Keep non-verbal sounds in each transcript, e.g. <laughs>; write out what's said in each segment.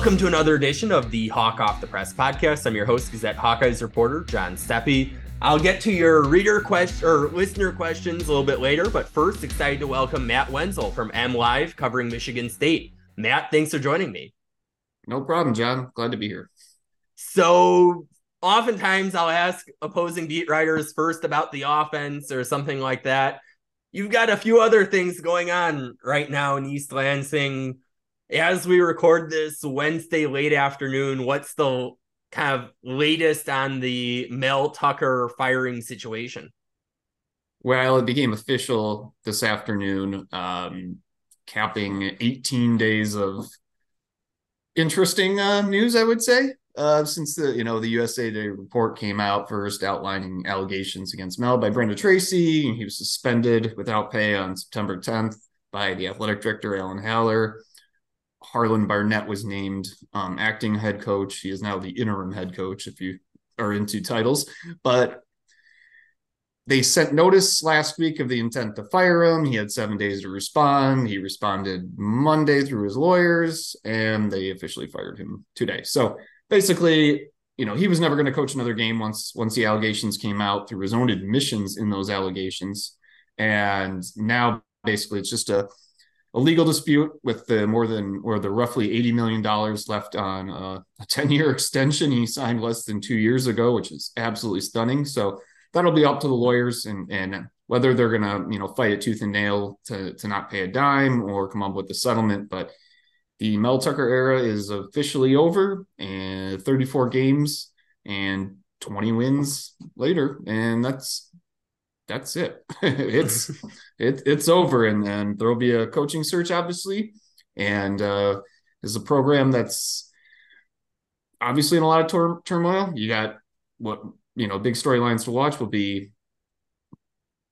Welcome to another edition of the Hawk Off the Press podcast. I'm your host, Gazette Hawkeyes reporter John Steppe. I'll get to your reader question or listener questions a little bit later, but first, excited to welcome Matt Wenzel from MLive covering Michigan State. Matt, thanks for joining me. No problem, John. Glad to be here. So, oftentimes I'll ask opposing beat writers first about the offense or something like that. You've got a few other things going on right now in East Lansing. As we record this Wednesday late afternoon, what's the kind of latest on the Mel Tucker firing situation? Well, it became official this afternoon, um, capping 18 days of interesting uh, news, I would say. Uh, since the you know the USA Today report came out first outlining allegations against Mel by Brenda Tracy, he was suspended without pay on September 10th by the athletic director Alan Haller. Harlon Barnett was named um, acting head coach. He is now the interim head coach, if you are into titles. But they sent notice last week of the intent to fire him. He had seven days to respond. He responded Monday through his lawyers, and they officially fired him today. So basically, you know, he was never going to coach another game once once the allegations came out through his own admissions in those allegations. And now basically it's just a a legal dispute with the more than or the roughly $80 million left on uh, a 10 year <laughs> extension he signed less than two years ago, which is absolutely stunning. So that'll be up to the lawyers and, and whether they're going to, you know, fight it tooth and nail to, to not pay a dime or come up with a settlement. But the Mel Tucker era is officially over and 34 games and 20 wins later. And that's that's it. <laughs> it's it, it's over, and then there'll be a coaching search, obviously, and uh, is a program that's obviously in a lot of tur- turmoil. You got what you know, big storylines to watch will be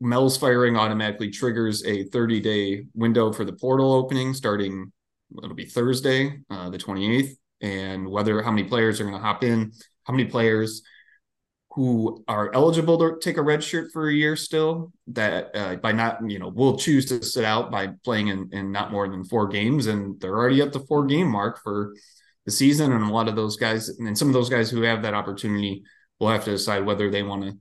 Mel's firing automatically triggers a 30 day window for the portal opening starting. It'll be Thursday, uh, the 28th, and whether how many players are going to hop in, how many players who are eligible to take a red shirt for a year still that uh, by not you know will choose to sit out by playing in, in not more than four games. And they're already at the four game mark for the season. And a lot of those guys and some of those guys who have that opportunity will have to decide whether they want to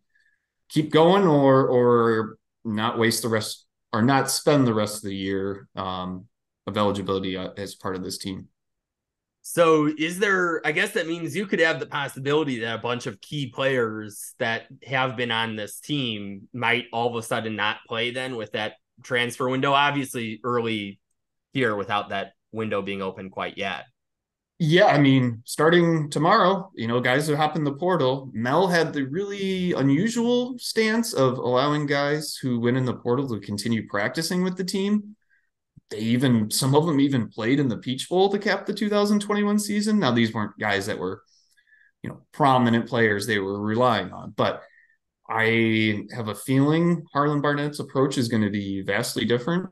keep going or or not waste the rest or not spend the rest of the year um, of eligibility uh, as part of this team so is there I guess that means you could have the possibility that a bunch of key players that have been on this team might all of a sudden not play then with that transfer window obviously early here without that window being open quite yet. Yeah, I mean, starting tomorrow, you know, guys who hop in the portal. Mel had the really unusual stance of allowing guys who went in the portal to continue practicing with the team they even some of them even played in the Peach Bowl to cap the 2021 season. Now these weren't guys that were, you know, prominent players they were relying on, but I have a feeling Harlon Barnett's approach is going to be vastly different.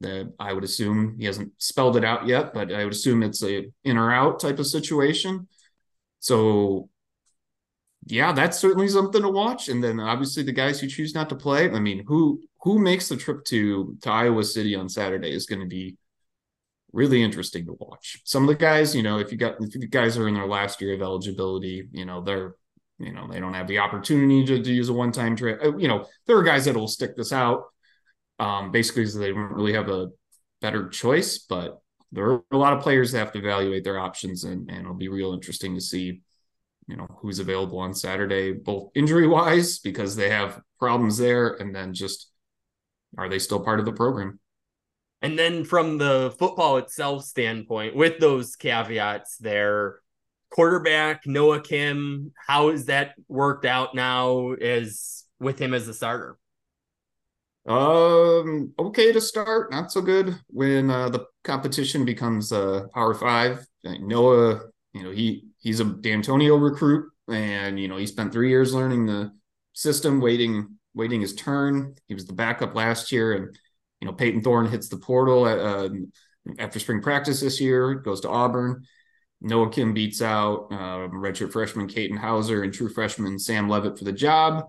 That I would assume he hasn't spelled it out yet, but I would assume it's a in or out type of situation. So yeah, that's certainly something to watch. And then obviously the guys who choose not to play. I mean, who who makes the trip to to Iowa City on Saturday is going to be really interesting to watch. Some of the guys, you know, if you got if the guys are in their last year of eligibility, you know, they're you know they don't have the opportunity to, to use a one time trip. Uh, you know, there are guys that will stick this out, um, basically because they don't really have a better choice. But there are a lot of players that have to evaluate their options, and and it'll be real interesting to see you know who's available on Saturday, both injury wise because they have problems there, and then just are they still part of the program? And then from the football itself standpoint, with those caveats there, quarterback Noah Kim, how has that worked out now as with him as a starter? Um, okay to start, not so good when uh, the competition becomes uh, Power Five. Noah, you know, he he's a Dantonio recruit, and you know he spent three years learning the system, waiting waiting his turn. He was the backup last year, and you know Payton Thorne hits the portal at, uh, after spring practice this year. Goes to Auburn. Noah Kim beats out uh, redshirt freshman Katin Houser and true freshman Sam Leavitt for the job.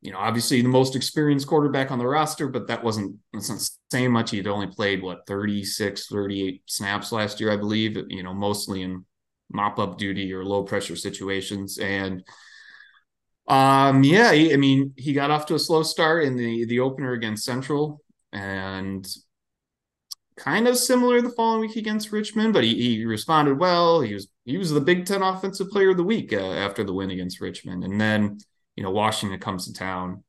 you know, obviously the most experienced quarterback on the roster, but that wasn't, wasn't saying much. He'd only played what 36, 38 snaps last year, I believe, you know, mostly in mop up duty or low pressure situations. And um, yeah, I mean, he got off to a slow start in the the opener against Central and kind of similar the following week against Richmond, but he, he responded well. He was he was the Big Ten Offensive Player of the Week uh, after the win against Richmond, and then you know Washington comes to town,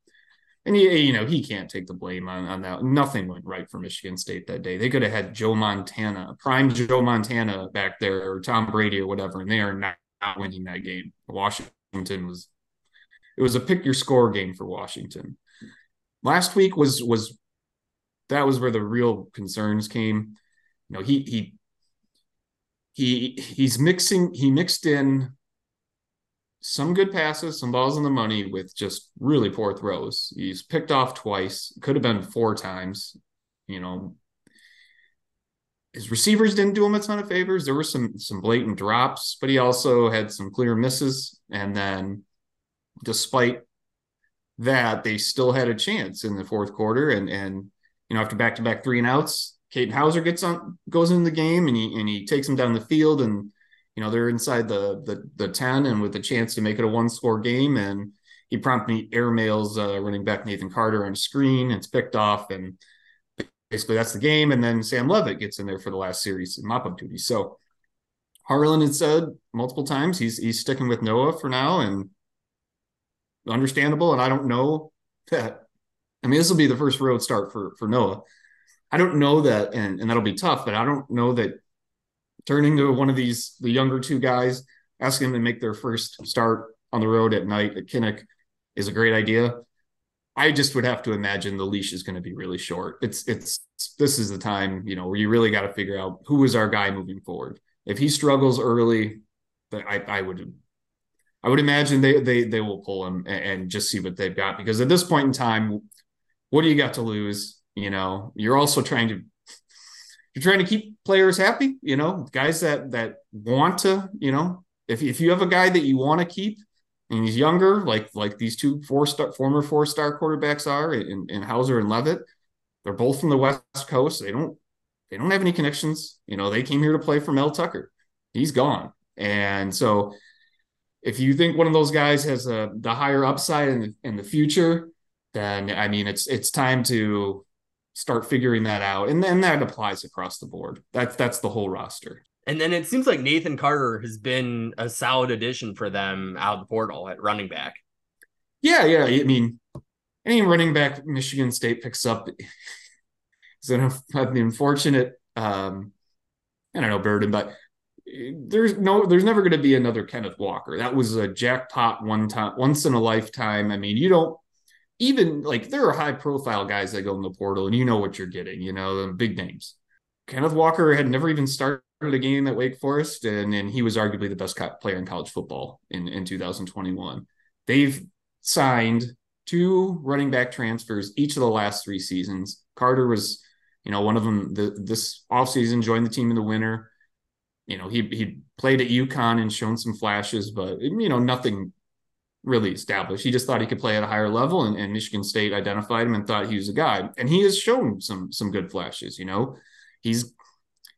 and he you know he can't take the blame on, on that. Nothing went right for Michigan State that day. They could have had Joe Montana, prime Joe Montana back there, or Tom Brady or whatever, and they are not, not winning that game. Washington was it was a pick your score game for Washington. Last week was was that was where the real concerns came. You know, he he he he's mixing he mixed in some good passes, some balls on the money with just really poor throws. He's picked off twice, could have been four times. You know, his receivers didn't do him a ton of favors. There were some some blatant drops, but he also had some clear misses. And then, despite that, they still had a chance in the fourth quarter. And and you know, after back to back three and outs, Katin Houser gets on, goes in the game, and he and he takes him down the field, and you know they're inside the the the ten, and with a chance to make it a one score game, and he promptly airmails uh, running back Nathan Carter on screen. It's picked off, and basically that's the game. And then Sam Leavitt gets in there for the last series in mop up duty. So Harlon had said multiple times he's he's sticking with Noah for now, and understandable. And I don't know that I mean, this will be the first road start for for Noah. I don't know that, and, and that'll be tough, but I don't know that turning to one of these the younger two guys, asking them to make their first start on the road at night at Kinnick is a great idea. I just would have to imagine the leash is going to be really short. It's it's this is the time, you know, where you really got to figure out who is our guy moving forward. If he struggles early, I, I would I would imagine they they they will pull him and, and just see what they've got because at this point in time, what do you got to lose? You know, you're also trying to you're trying to keep players happy, you know, guys that that want to, you know, if if you have a guy that you want to keep and he's younger, like like these two four star former four star quarterbacks are in, in Houser and Leavitt. they're both from the West Coast. They don't they don't have any connections. You know, they came here to play for Mel Tucker. He's gone. And so if you think one of those guys has a the higher upside in the in the future, then I mean it's it's time to start figuring that out. And then that applies across the board. That's that's the whole roster. And then it seems like Nathan Carter has been a solid addition for them out of the portal at running back. Yeah, yeah. I mean, any running back Michigan State picks up <laughs> is an, an unfortunate um I don't know burden, but there's no there's never going to be another Kenneth Walker. That was a jackpot one time once in a lifetime. I mean, you don't even like there are high profile guys that go in the portal and you know what you're getting, you know, the big names. Kenneth Walker had never even started a game at Wake Forest, and, and he was arguably the best player in college football in, in 2021. They've signed two running back transfers each of the last three seasons. Carter was, you know, one of them the, this offseason, joined the team in the winter. You know, he he played at UConn and shown some flashes, but you know, nothing really established. He just thought he could play at a higher level, and, and, Michigan State identified him and thought he was a guy. And he has shown some some good flashes. You know, he's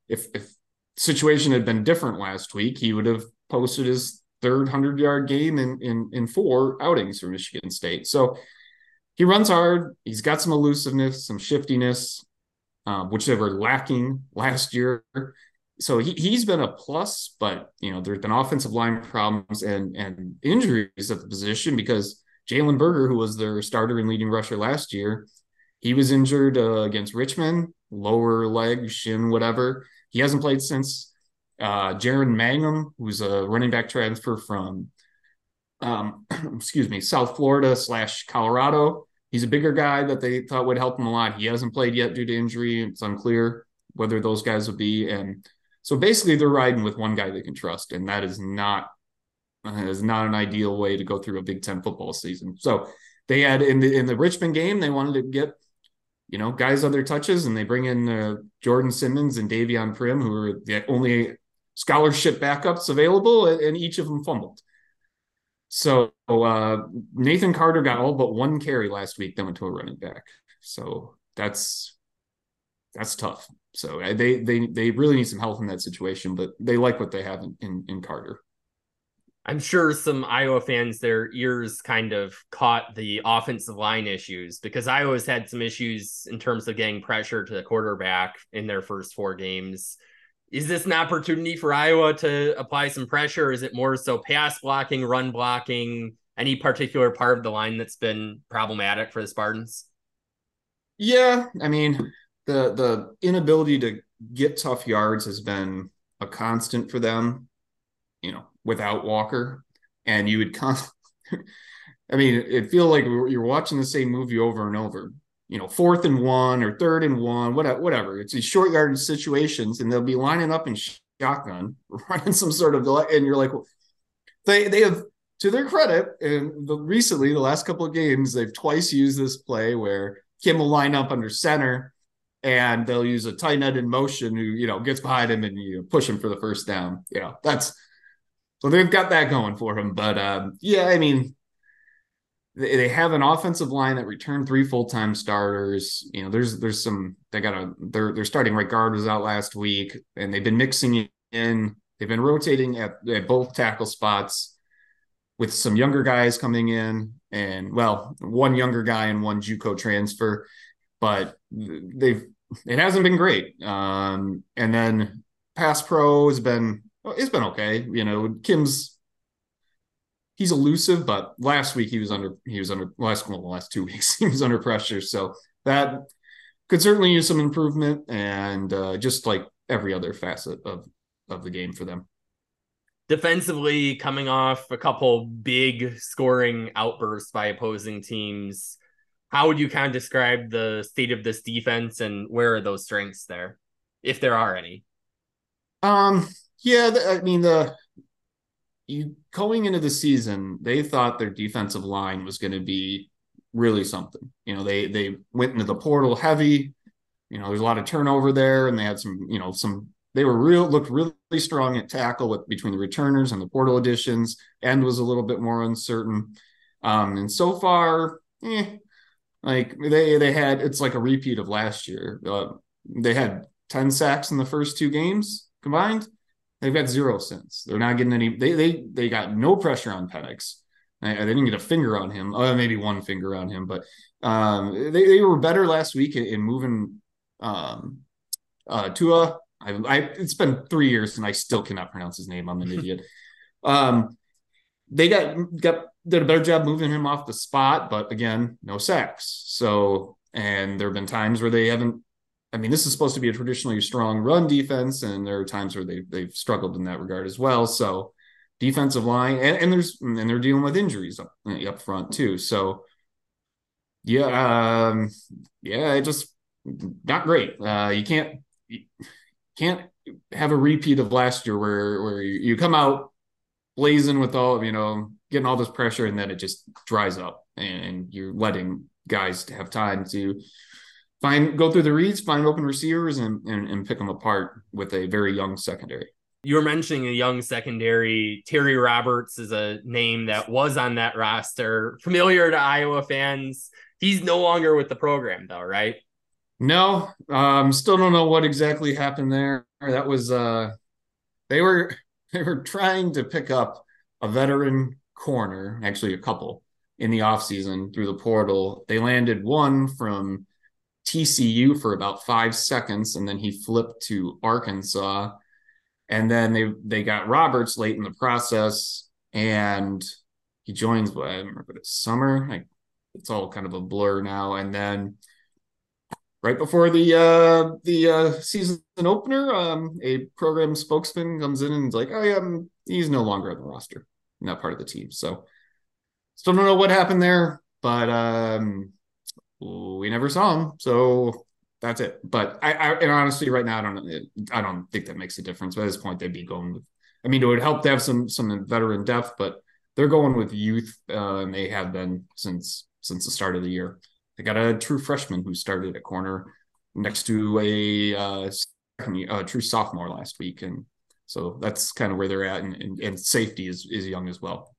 if if situation had been different last week, he would have posted his third hundred yard game in in in four outings for Michigan State. So he runs hard. He's got some elusiveness, some shiftiness, uh, which they were lacking last year so he, he's been a plus, but you know, there's been offensive line problems and and injuries at the position because Jalen Berger, who was their starter and leading rusher last year, he was injured uh, against Richmond, lower leg, shin, whatever. He hasn't played since. Uh, Jaren Mangham, who's a running back transfer from, um, <clears throat> excuse me, South Florida slash Colorado. He's a bigger guy that they thought would help him a lot. He hasn't played yet due to injury. It's unclear whether those guys will be. And so basically, they're riding with one guy they can trust, and that is not is not an ideal way to go through a Big Ten football season. So they had in the in the Richmond game, they wanted to get you know guys other touches, and they bring in uh, Jordan Simmons and Davion Primm, who are the only scholarship backups available, and, and each of them fumbled. So uh, Nathan Carter got all but one carry last week, then went to a running back. So that's that's tough. So they they they really need some help in that situation, but they like what they have in, in, in Carter. I'm sure some Iowa fans, their ears kind of caught the offensive line issues because Iowa's had some issues in terms of getting pressure to the quarterback in their first four games. Is this an opportunity for Iowa to apply some pressure? Is it more so pass blocking, run blocking, any particular part of the line that's been problematic for the Spartans? Yeah, I mean, the the inability to get tough yards has been a constant for them. You know, without Walker, and you would come. <laughs> I mean, it feel like you're watching the same movie over and over. You know, fourth and one or third and one, whatever. Whatever. It's these short yardage situations, and they'll be lining up in shotgun, <laughs> running some sort of, and you're like, they they have to their credit, and the, recently the last couple of games they've twice used this play where Kim will line up under center and they'll use a tight end in motion who you know gets behind him and you push him for the first down. You know that's so they've got that going for him. But um, yeah, I mean, they, they have an offensive line that returned three full time starters. You know, there's there's some they got a they're they're starting right guard was out last week, and they've been mixing in. They've been rotating at, at both tackle spots with some younger guys coming in, and well, one younger guy and one JUCO transfer, but they've it hasn't been great. Um, and then pass pro has been it's been okay. You know, Kim's he's elusive, but last week he was under he was under last well, the last two <laughs> weeks he was under pressure. So that could certainly use some improvement and uh, just like every other facet of of the game for them. Defensively, coming off a couple big scoring outbursts by opposing teams, how would you kind of describe the state of this defense and where are those strengths there, if there are any? Um, yeah, I mean the you going into the season, they thought their defensive line was going to be really something. You know, they they went into the portal heavy. You know, there's a lot of turnover there, and they had some, you know, some. They were real looked really strong at tackle with between the returners and the portal additions. End was a little bit more uncertain, um, and so far, eh, like they they had it's like a repeat of last year. Uh, they had ten sacks in the first two games combined. They've got zero since. They're not getting any. They they they got no pressure on Penix. They didn't get a finger on him. Oh, maybe one finger on him, but um, they they were better last week in, in moving um, uh, Tua. I, I it's been three years and I still cannot pronounce his name. I'm an <laughs> idiot. Um, they got got did a better job moving him off the spot, but again, no sacks. So and there have been times where they haven't I mean, this is supposed to be a traditionally strong run defense, and there are times where they they've struggled in that regard as well. So defensive line, and, and there's and they're dealing with injuries up up front too. So yeah, um, yeah, it just not great. Uh, you can't you can't have a repeat of last year where where you, you come out blazing with all you know getting all this pressure and then it just dries up and you're letting guys have time to find go through the reads, find open receivers, and, and, and pick them apart with a very young secondary. You were mentioning a young secondary. Terry Roberts is a name that was on that roster, familiar to Iowa fans. He's no longer with the program, though, right? No, um, still don't know what exactly happened there. That was uh, they were they were trying to pick up a veteran corner, actually a couple in the offseason through the portal. They landed one from TCU for about five seconds, and then he flipped to Arkansas. And then they they got Roberts late in the process, and he joins. I remember it's summer. Like it's all kind of a blur now. And then right before the uh, the uh, season opener, um, a program spokesman comes in and is like, "Oh yeah, um, he's no longer on the roster, not part of the team." So still don't know what happened there, but um, we never saw him, so that's it. But I, I and honestly, right now, I don't, I don't think that makes a difference. But at this point, they'd be going with. I mean, it would help to have some some veteran depth, but they're going with youth, uh, and they have been since since the start of the year. They got a true freshman who started at corner next to a uh, uh, true sophomore last week, and so that's kind of where they're at. And, and, and safety is is young as well.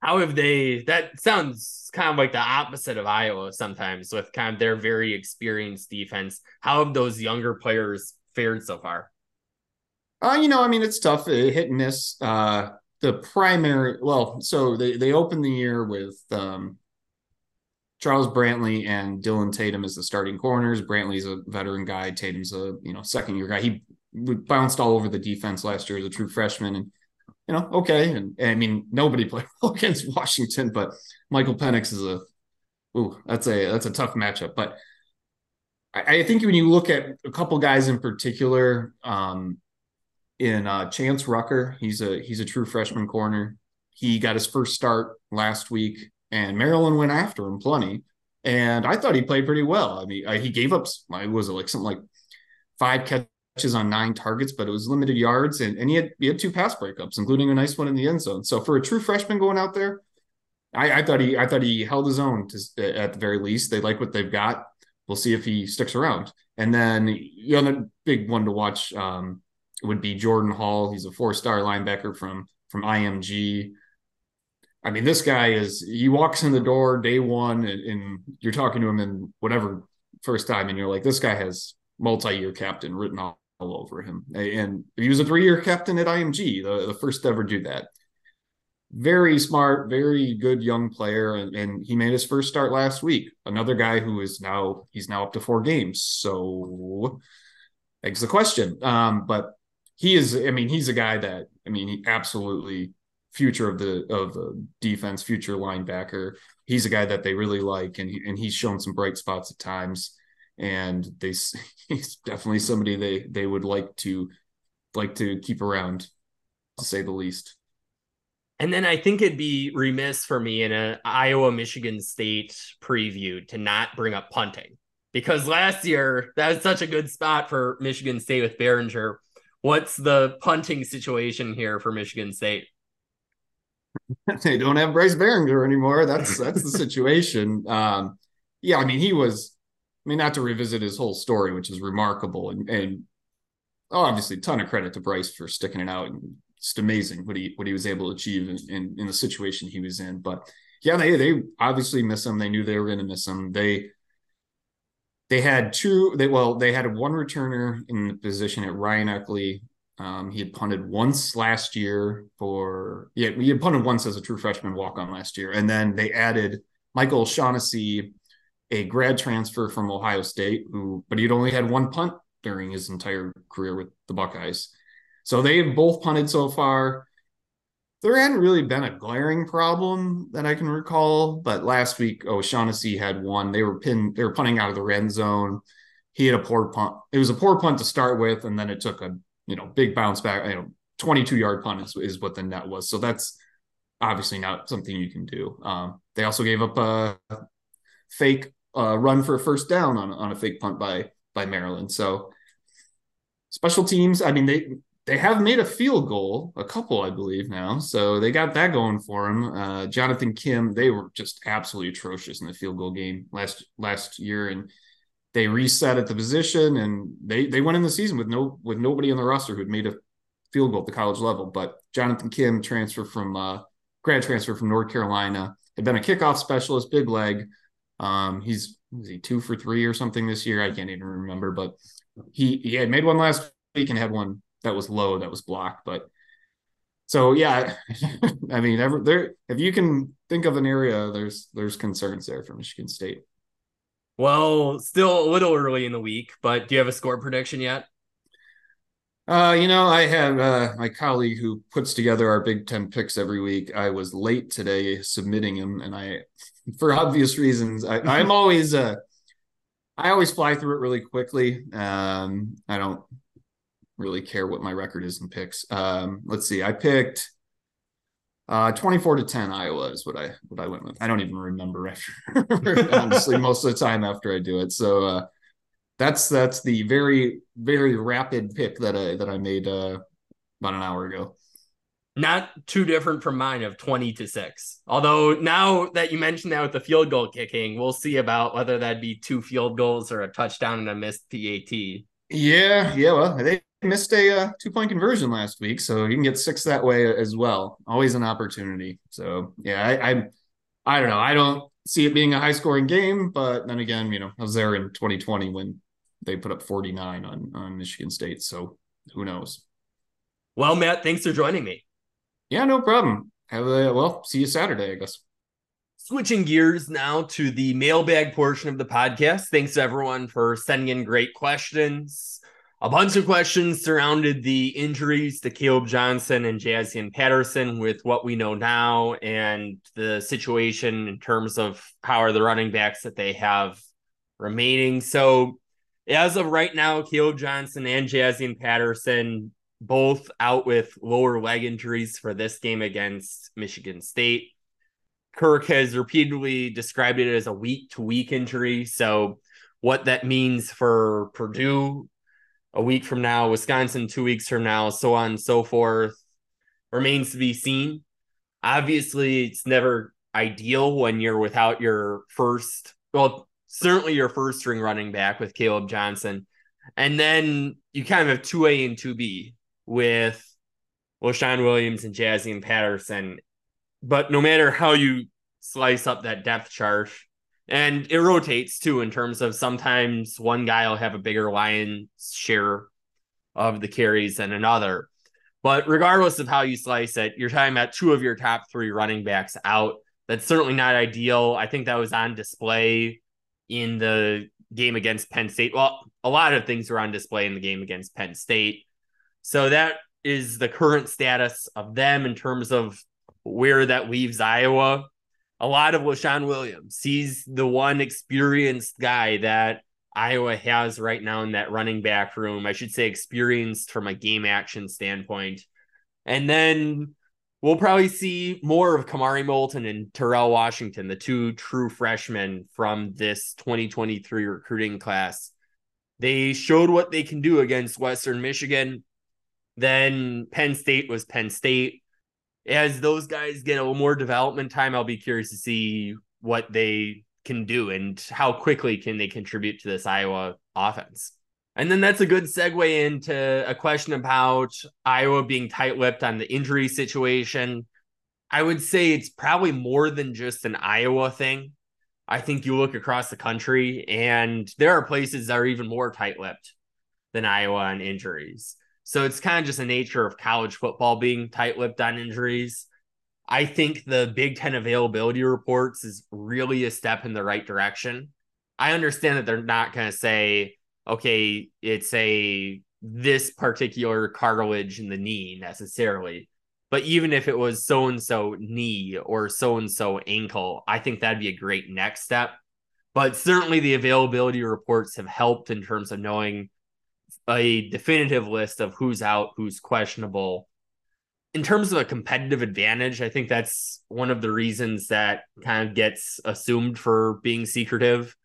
How have they? That sounds kind of like the opposite of Iowa sometimes, with kind of their very experienced defense. How have those younger players fared so far? Uh, you know, I mean, it's tough, uh, hit and miss. Uh, the primary, well, so they they opened the year with um, Charles Brantley and Dillon Tatum as the starting corners. Brantley's a veteran guy. Tatum's a you know second year guy. He bounced all over the defense last year as a true freshman, and you know okay. And, and I mean nobody <laughs> played well against Washington, but Michael Penix is a ooh that's a that's a tough matchup. But I, I think when you look at a couple guys in particular, um, in uh, Chance Rucker, he's a he's a true freshman corner. He got his first start last week and Maryland went after him plenty. And I thought he played pretty well. I mean, I, he gave up, I was it like something like five catches on nine targets, but it was limited yards. And, and he had he had two pass breakups, including a nice one in the end zone. So for a true freshman going out there, I, I thought he I thought he held his own to, at the very least. They like what they've got. We'll see if he sticks around. And then the other big one to watch um, would be Jordan Hall. He's a four star linebacker from from IMG. I mean, this guy is he walks in the door day one and, and, you're talking to him in whatever first time, and you're like, this guy has multi-year captain written all, all over him. And he was a three-year captain at IMG, the, the first ever do that. Very smart, very good young player, and, and he made his first start last week. Another guy who is now he's now up to four games. So begs the question. Um, but he is, I mean, he's a guy that I mean, he absolutely future of the of the defense, future linebacker. He's a guy that they really like, and he, and he's shown some bright spots at times. And they <laughs> he's definitely somebody they they would like to like to keep around, to say the least. And then I think it'd be remiss for me in an Iowa Michigan State preview to not bring up punting because last year that was such a good spot for Michigan State with Baringer. What's the punting situation here for Michigan State? <laughs> they don't have Bryce Baringer anymore. That's that's the situation. Um, yeah, I mean, he was. I mean, not to revisit his whole story, which is remarkable, and and obviously, a ton of credit to Bryce for sticking it out. And just amazing what he what he was able to achieve in, in, in the situation he was in. But yeah, they they obviously miss him. They knew they were going to miss him. They they had two. They well, they had one returner in the position at Ryan Eckley um, he had punted once last year for yeah, he had punted once as a true freshman walk on last year, and then they added Michael Shaughnessy, a grad transfer from Ohio State, who but he'd only had one punt during his entire career with the Buckeyes. So they've both punted so far. There hadn't really been a glaring problem that I can recall, but last week O'Shaughnessy had one. They were pin they were punting out of the red zone. He had a poor punt. It was a poor punt to start with, and then it took a you know, big bounce back, you know, 22 yard punt is, is what the net was. So that's obviously not something you can do. Um, they also gave up a fake uh, run for a first down on, on a fake punt by, by Maryland. So special teams, I mean, they, they have made a field goal, a couple, I believe now. So they got that going for them. Uh, Jonathan Kim, they were just absolutely atrocious in the field goal game last last year, and they reset at the position and they they went in the season with no with nobody on the roster who had made a field goal at the college level. But Jonathan Kim, transfer from uh, grad transfer from North Carolina, had been a kickoff specialist, big leg. Um, he's is he two for three or something this year? I can't even remember, but he he had made one last week and had one that was low that was blocked. But so yeah, <laughs> I mean, ever there if you can think of an area, there's there's concerns there for Michigan State. Well, still a little early in the week, but do you have a score prediction yet? Uh, you know, I have uh, my colleague who puts together our Big Ten picks every week. I was late today submitting them, and I, <laughs> for obvious reasons, I, I'm <laughs> always uh, I always fly through it really quickly. Um, I don't really care what my record is in picks. Um, let's see, I picked uh, 24 to 10 Iowa is what I what I went with. I don't even remember after <laughs> honestly most of the time after I do it. So uh, that's that's the very very rapid pick that I that I made uh, about an hour ago. Not too different from mine of 20 to 6. Although now that you mentioned that with the field goal kicking, we'll see about whether that'd be two field goals or a touchdown and a missed PAT. Yeah, yeah. Well, they missed a uh, two point conversion last week, so you can get six that way as well. Always an opportunity. So yeah, I, I I don't know. I don't see it being a high scoring game, but then again, you know, I was there in 2020 when they put up 49 on on Michigan State. So who knows? Well, Matt, thanks for joining me. Yeah, no problem. Have a well, see you Saturday, I guess. Switching gears now to the mailbag portion of the podcast. Thanks everyone for sending in great questions. A bunch of questions surrounded the injuries to Caleb Johnson and Jaziun Patterson with what we know now and the situation in terms of how are the running backs that they have remaining. So as of right now, Caleb Johnson and Jaziun Patterson both out with lower leg injuries for this game against Michigan State. Kirk has repeatedly described it as a week to week injury. So, what that means for Purdue a week from now, Wisconsin two weeks from now, so on and so forth, remains to be seen. Obviously, it's never ideal when you're without your first, well, certainly your first string running back with Caleb Johnson. And then you kind of have 2A and 2B with Leshon Williams and Jaziun Patterson. But no matter how you slice up that depth chart, and it rotates too in terms of sometimes one guy will have a bigger lion share of the carries than another. But regardless of how you slice it, you're talking about two of your top three running backs out. That's certainly not ideal. I think that was on display in the game against Penn State. Well, a lot of things were on display in the game against Penn State. So that is the current status of them in terms of where that leaves Iowa. A lot of Leshon Williams. He's the one experienced guy that Iowa has right now in that running back room. I should say experienced from a game action standpoint. And then we'll probably see more of Kamari Moulton and Terrell Washington, the two true freshmen from this 2023 recruiting class. They showed what they can do against Western Michigan. Then Penn State was Penn State. As those guys get a little more development time, I'll be curious to see what they can do and how quickly can they contribute to this Iowa offense. And then that's a good segue into a question about Iowa being tight lipped on the injury situation. I would say it's probably more than just an Iowa thing. I think you look across the country and there are places that are even more tight lipped than Iowa on injuries. So it's kind of just a nature of college football being tight lipped on injuries. I think the Big Ten availability reports is really a step in the right direction. I understand that they're not going to say, okay, it's a this particular cartilage in the knee necessarily. But even if it was so and so knee or so and so ankle, I think that'd be a great next step. But certainly the availability reports have helped in terms of knowing a definitive list of who's out, who's questionable. In terms of a competitive advantage, I think that's one of the reasons that kind of gets assumed for being secretive,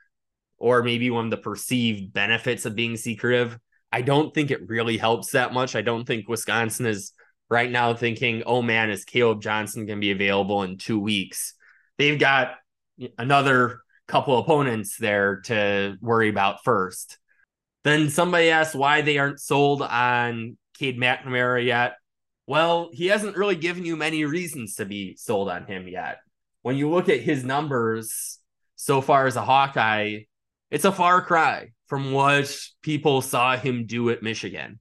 or maybe one of the perceived benefits of being secretive. I don't think it really helps that much. I don't think Wisconsin is right now thinking, oh man, is Caleb Johnson going to be available in two weeks? They've got another couple opponents there to worry about first. Then somebody asked why they aren't sold on Cade McNamara yet. Well, he hasn't really given you many reasons to be sold on him yet. When you look at his numbers so far as a Hawkeye, it's a far cry from what people saw him do at Michigan.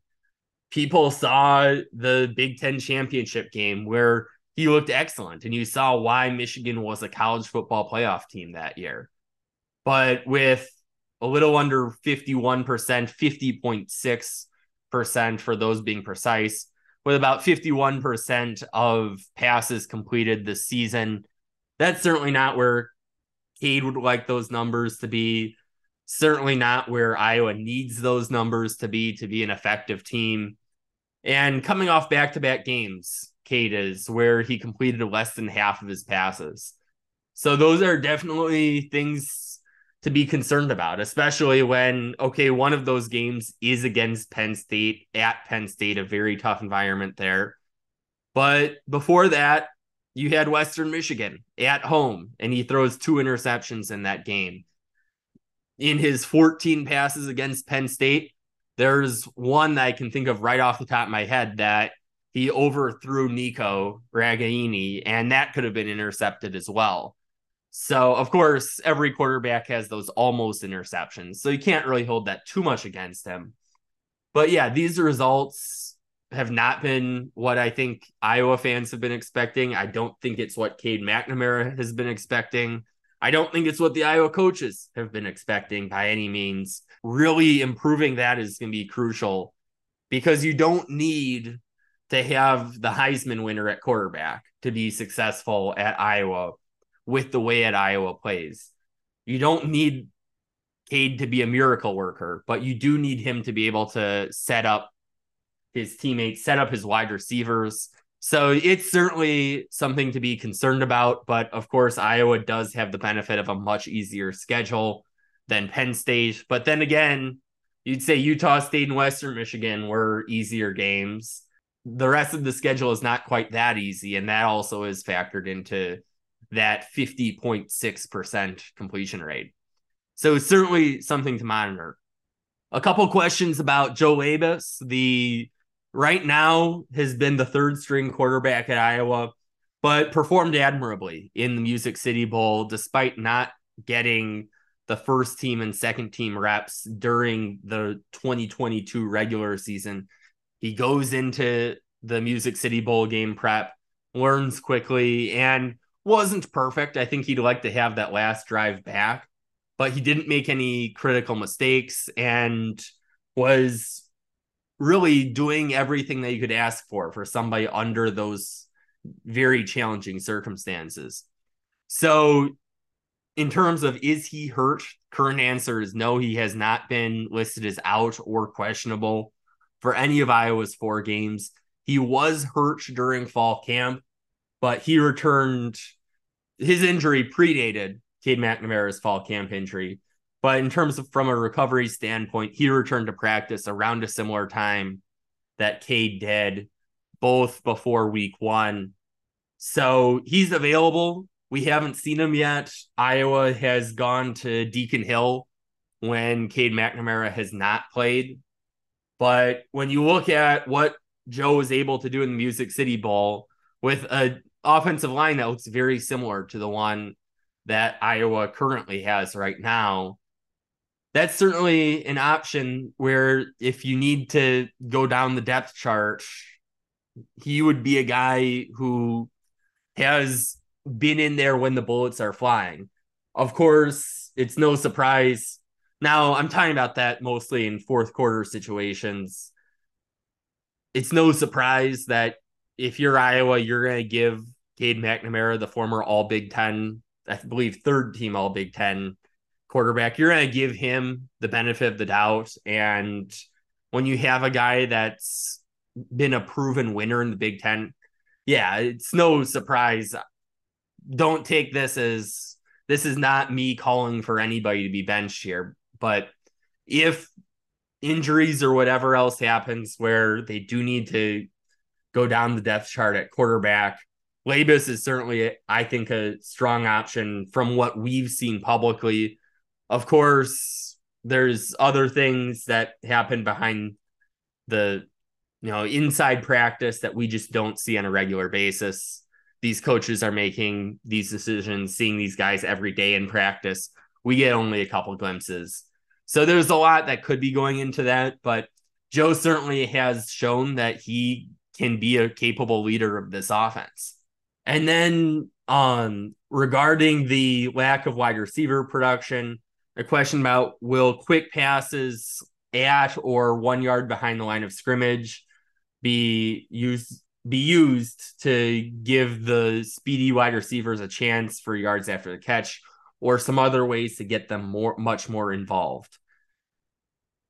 People saw the Big Ten championship game where he looked excellent, and you saw why Michigan was a college football playoff team that year. But with a little under 51%, 50.6% for those being precise, with about 51% of passes completed this season. That's certainly not where Cade would like those numbers to be. Certainly not where Iowa needs those numbers to be to be an effective team. And coming off back to back games, Cade is where he completed less than half of his passes. So those are definitely things to be concerned about, especially when, okay, one of those games is against Penn State at Penn State, a very tough environment there. But before that, you had Western Michigan at home, and he throws two interceptions in that game. In his 14 passes against Penn State, There's one that I can think of right off the top of my head that he overthrew Nico Ragaini, and that could have been intercepted as well. So, of course, every quarterback has those almost interceptions. So you can't really hold that too much against him. But yeah, these results have not been what I think Iowa fans have been expecting. I don't think it's what Cade McNamara has been expecting. I don't think it's what the Iowa coaches have been expecting by any means. Really improving that is going to be crucial because you don't need to have the Heisman winner at quarterback to be successful at Iowa with the way at Iowa plays. You don't need Cade to be a miracle worker, but you do need him to be able to set up his teammates, set up his wide receivers. So it's certainly something to be concerned about. But of course, Iowa does have the benefit of a much easier schedule than Penn State. But then again, you'd say Utah State and Western Michigan were easier games. The rest of the schedule is not quite that easy. And that also is factored into that 50.6% completion rate. So it's certainly something to monitor. A couple questions about Joe Labas, the right now has been the third string quarterback at Iowa, but performed admirably in the Music City Bowl despite not getting the first team and second team reps during the 2022 regular season. He goes into the Music City Bowl game prep, learns quickly, and wasn't perfect. I think he'd like to have that last drive back, but he didn't make any critical mistakes and was really doing everything that you could ask for for somebody under those very challenging circumstances. So, in terms of is he hurt? Current answer is no, he has not been listed as out or questionable for any of Iowa's four games. He was hurt during fall camp, but he returned. His injury predated Cade McNamara's fall camp injury. But in terms of from a recovery standpoint, he returned to practice around a similar time that Cade did, both before week one. So he's available. We haven't seen him yet. Iowa has gone to Deacon Hill when Cade McNamara has not played. But when you look at what Joe was able to do in the Music City Bowl with a offensive line that looks very similar to the one that Iowa currently has right now. That's certainly an option where if you need to go down the depth chart, he would be a guy who has been in there when the bullets are flying. Of course, it's no surprise. Now, I'm talking about that mostly in fourth quarter situations. It's no surprise that if you're Iowa, you're going to give Cade McNamara, the former All Big Ten, I believe third team All Big Ten quarterback, you're going to give him the benefit of the doubt. And when you have a guy that's been a proven winner in the Big Ten, yeah, it's no surprise. Don't take this as this is not me calling for anybody to be benched here. But if injuries or whatever else happens where they do need to go down the depth chart at quarterback, Labas is certainly, I think, a strong option from what we've seen publicly. Of course, there's other things that happen behind the, you know, inside practice that we just don't see on a regular basis. These coaches are making these decisions, seeing these guys every day in practice. We get only a couple glimpses. So there's a lot that could be going into that, but Joe certainly has shown that he can be a capable leader of this offense. And then um regarding the lack of wide receiver production, a question about will quick passes at or one yard behind the line of scrimmage be used be used to give the speedy wide receivers a chance for yards after the catch or some other ways to get them more much more involved.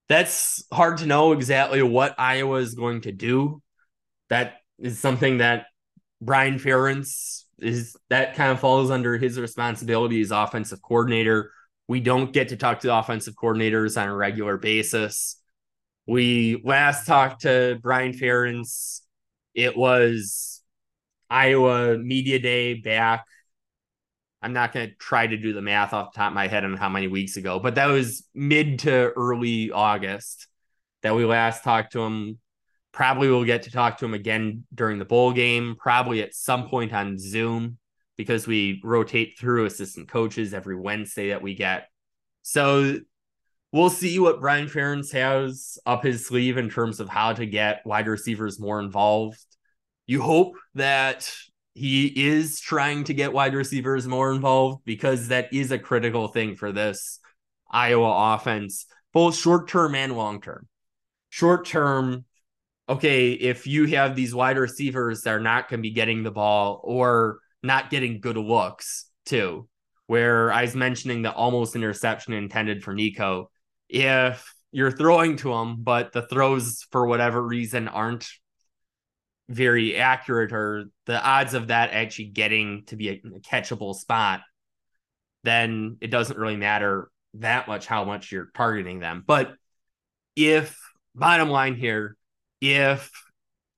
That's hard to know exactly what Iowa is going to do. That is something that Brian Ferentz is that kind of falls under his responsibility as offensive coordinator. We don't get to talk to offensive coordinators on a regular basis. We last talked to Brian Ferentz. It was Iowa Media Day back. I'm not going to try to do the math off the top of my head on how many weeks ago, but that was mid to early August. that we last talked to him. Probably we'll get to talk to him again during the bowl game, probably at some point on Zoom because we rotate through assistant coaches every Wednesday that we get. So we'll see what Brian Ferentz has up his sleeve in terms of how to get wide receivers more involved. You hope that he is trying to get wide receivers more involved because that is a critical thing for this Iowa offense, both short term and long term. Short term, okay, if you have these wide receivers that are not going to be getting the ball or not getting good looks too, where I was mentioning the almost interception intended for Nico, if you're throwing to him, but the throws for whatever reason aren't very accurate or the odds of that actually getting to be a, a catchable spot, then it doesn't really matter that much how much you're targeting them. But if bottom line here, if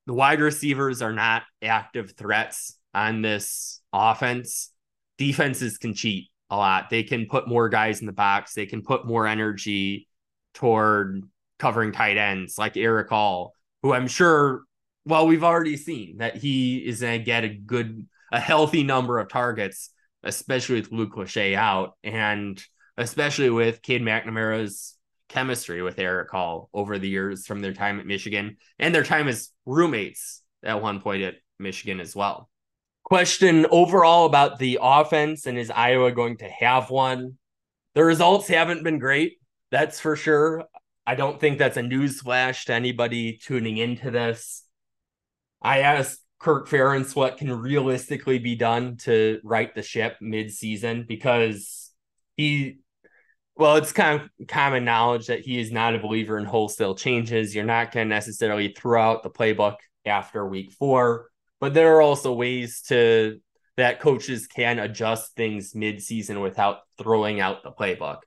the wide receivers are not active threats on this offense, defenses can cheat a lot. They can put more guys in the box. They can put more energy toward covering tight ends like Erick All, who I'm sure, well, we've already seen that he is going to get a good, a healthy number of targets, especially with Luke Lachey out and especially with Cade McNamara's chemistry with Erick All over the years from their time at Michigan and their time as roommates at one point at Michigan as well. Question overall about the offense and is Iowa going to have one? The results haven't been great, that's for sure. I don't think that's a news flash to anybody tuning into this. I asked Kirk Ferentz what can realistically be done to right the ship mid-season because he well, it's kind of common knowledge that he is not a believer in wholesale changes. You're not going to necessarily throw out the playbook after week four, but there are also ways to that coaches can adjust things mid-season without throwing out the playbook.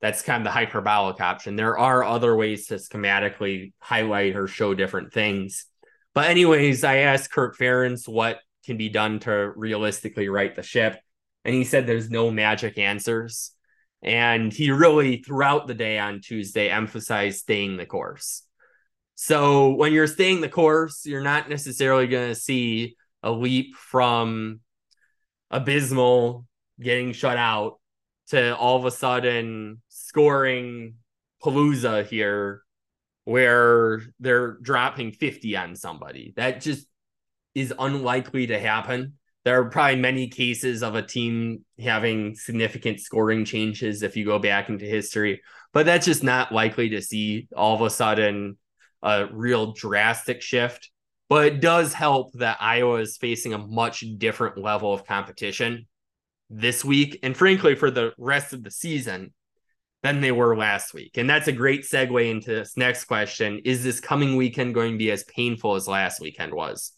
That's kind of the hyperbolic option. There are other ways to schematically highlight or show different things. But anyways, I asked Kirk Ferentz what can be done to realistically right the ship, and he said there's no magic answers and he really, throughout the day on Tuesday, emphasized staying the course. So when you're staying the course, you're not necessarily going to see a leap from abysmal getting shut out to all of a sudden scoring palooza here where they're dropping 50 on somebody. That just is unlikely to happen there are probably many cases of a team having significant scoring changes if you go back into history, but that's just not likely to see all of a sudden a real drastic shift. But it does help that Iowa is facing a much different level of competition this week, and frankly, for the rest of the season than they were last week. And that's a great segue into this next question Is this coming weekend going to be as painful as last weekend was?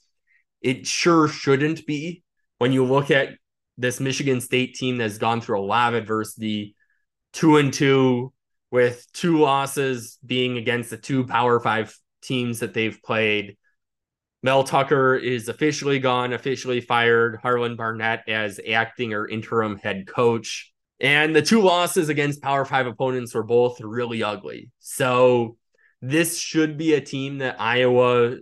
It sure shouldn't be when you look at this Michigan State team that's gone through a lot of adversity, two and two, with two losses being against the two Power Five teams that they've played. Mel Tucker is officially gone, officially fired. Harlon Barnett as acting or interim head coach. And the two losses against Power Five opponents were both really ugly. So this should be a team that Iowa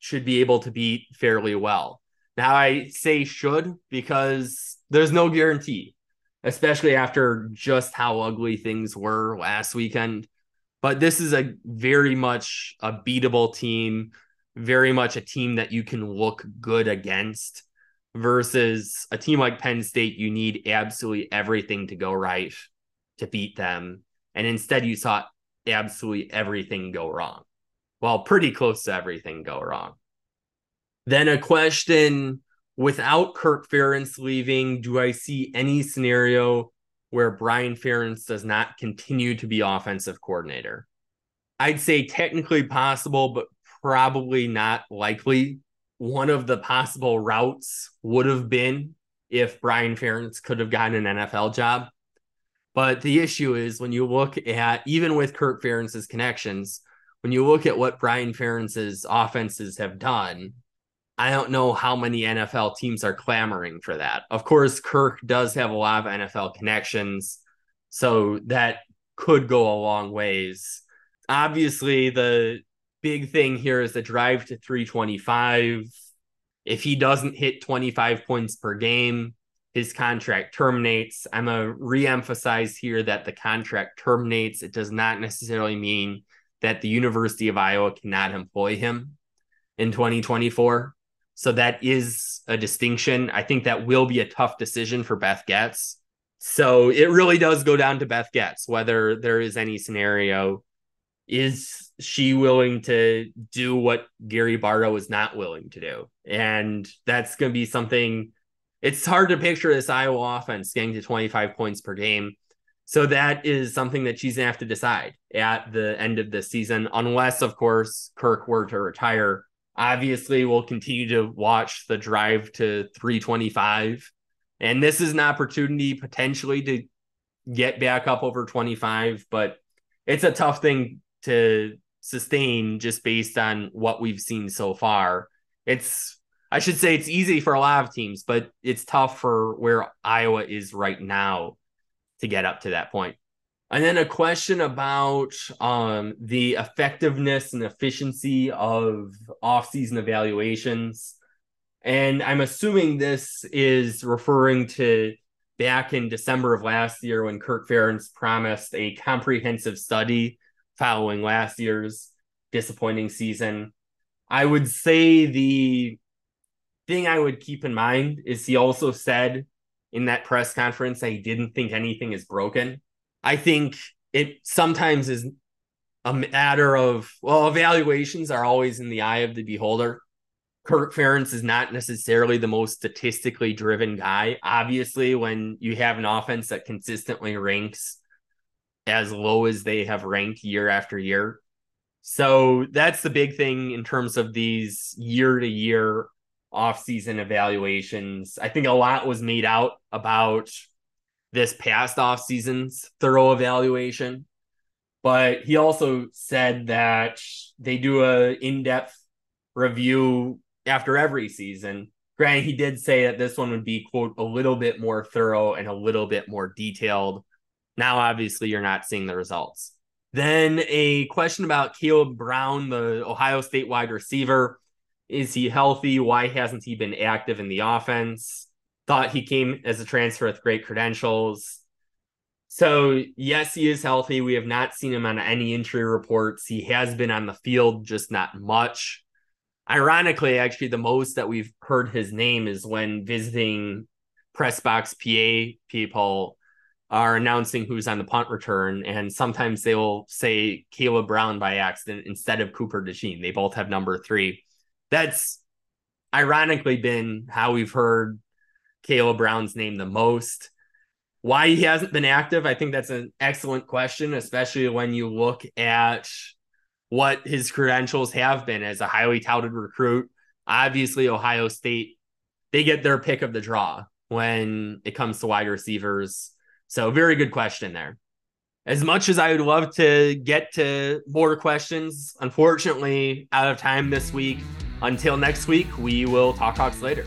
should be able to beat fairly well. Now I say should because there's no guarantee, especially after just how ugly things were last weekend. But this is a very much a beatable team, very much a team that you can look good against versus a team like Penn State. You need absolutely everything to go right to beat them. And instead, you saw absolutely everything go wrong. Well, pretty close to everything go wrong. Then a question without Kirk Ferentz leaving, do I see any scenario where Brian Ferentz does not continue to be offensive coordinator? I'd say technically possible, but probably not likely. One of the possible routes would have been if Brian Ferentz could have gotten an NFL job. But the issue is when you look at even with Kirk Ferentz's connections, when you look at what Brian Ferentz's offenses have done, I don't know how many NFL teams are clamoring for that. Of course, Kirk does have a lot of NFL connections, so that could go a long ways. obviously the big thing here is the drive to 325. If he doesn't hit 25 points per game, his contract terminates. I'm a re-emphasize here that the contract terminates. It does not necessarily mean that the University of Iowa cannot employ him in 2024. So that is a distinction. I think that will be a tough decision for Beth Goetz. So it really does go down to Beth Goetz whether there is any scenario. Is she willing to do what Gary Barta is not willing to do? And that's going to be something. It's hard to picture this Iowa offense getting to 25 points per game. So that is something that she's going to have to decide at the end of the season, unless, of course, Kirk were to retire Obviously, we'll continue to watch the drive to 325. And this is an opportunity potentially to get back up over 25, but it's a tough thing to sustain just based on what we've seen so far. It's, I should say, it's easy for a lot of teams, but it's tough for where Iowa is right now to get up to that point. And then a question about um, the effectiveness and efficiency of off-season evaluations. And I'm assuming this is referring to back in December of last year when Kirk Ferentz promised a comprehensive study following last year's disappointing season. I would say the thing I would keep in mind is he also said in that press conference that he didn't think anything is broken. I think it sometimes is a matter of well, evaluations are always in the eye of the beholder. Kirk Ferentz is not necessarily the most statistically driven guy. Obviously, when you have an offense that consistently ranks as low as they have ranked year after year. So that's the big thing in terms of these year to year off-season evaluations. I think a lot was made out about this past off season's thorough evaluation. But he also said that they do a in-depth review after every season. Granted, he did say that this one would be quote a little bit more thorough and a little bit more detailed. Now, obviously, you're not seeing the results. Then a question about Kaleb Brown, the Ohio State wide receiver. Is he healthy? Why hasn't he been active in the offense? Thought he came as a transfer with great credentials. So, yes, he is healthy. We have not seen him on any injury reports. He has been on the field, just not much. Ironically, actually, the most that we've heard his name is when visiting press box PA people are announcing who's on the punt return. And sometimes they will say Kaleb Brown by accident instead of Cooper DeJean. They both have number three. That's ironically been how we've heard Kaleb Brown's name the most. Why he hasn't been active, I think that's an excellent question, especially when you look at what his credentials have been as a highly touted recruit. Obviously, Ohio State, they get their pick of the draw when it comes to wide receivers. So, very good question there. As much as I would love to get to more questions, unfortunately, out of time this week. Until next week, we will talk Hawks later.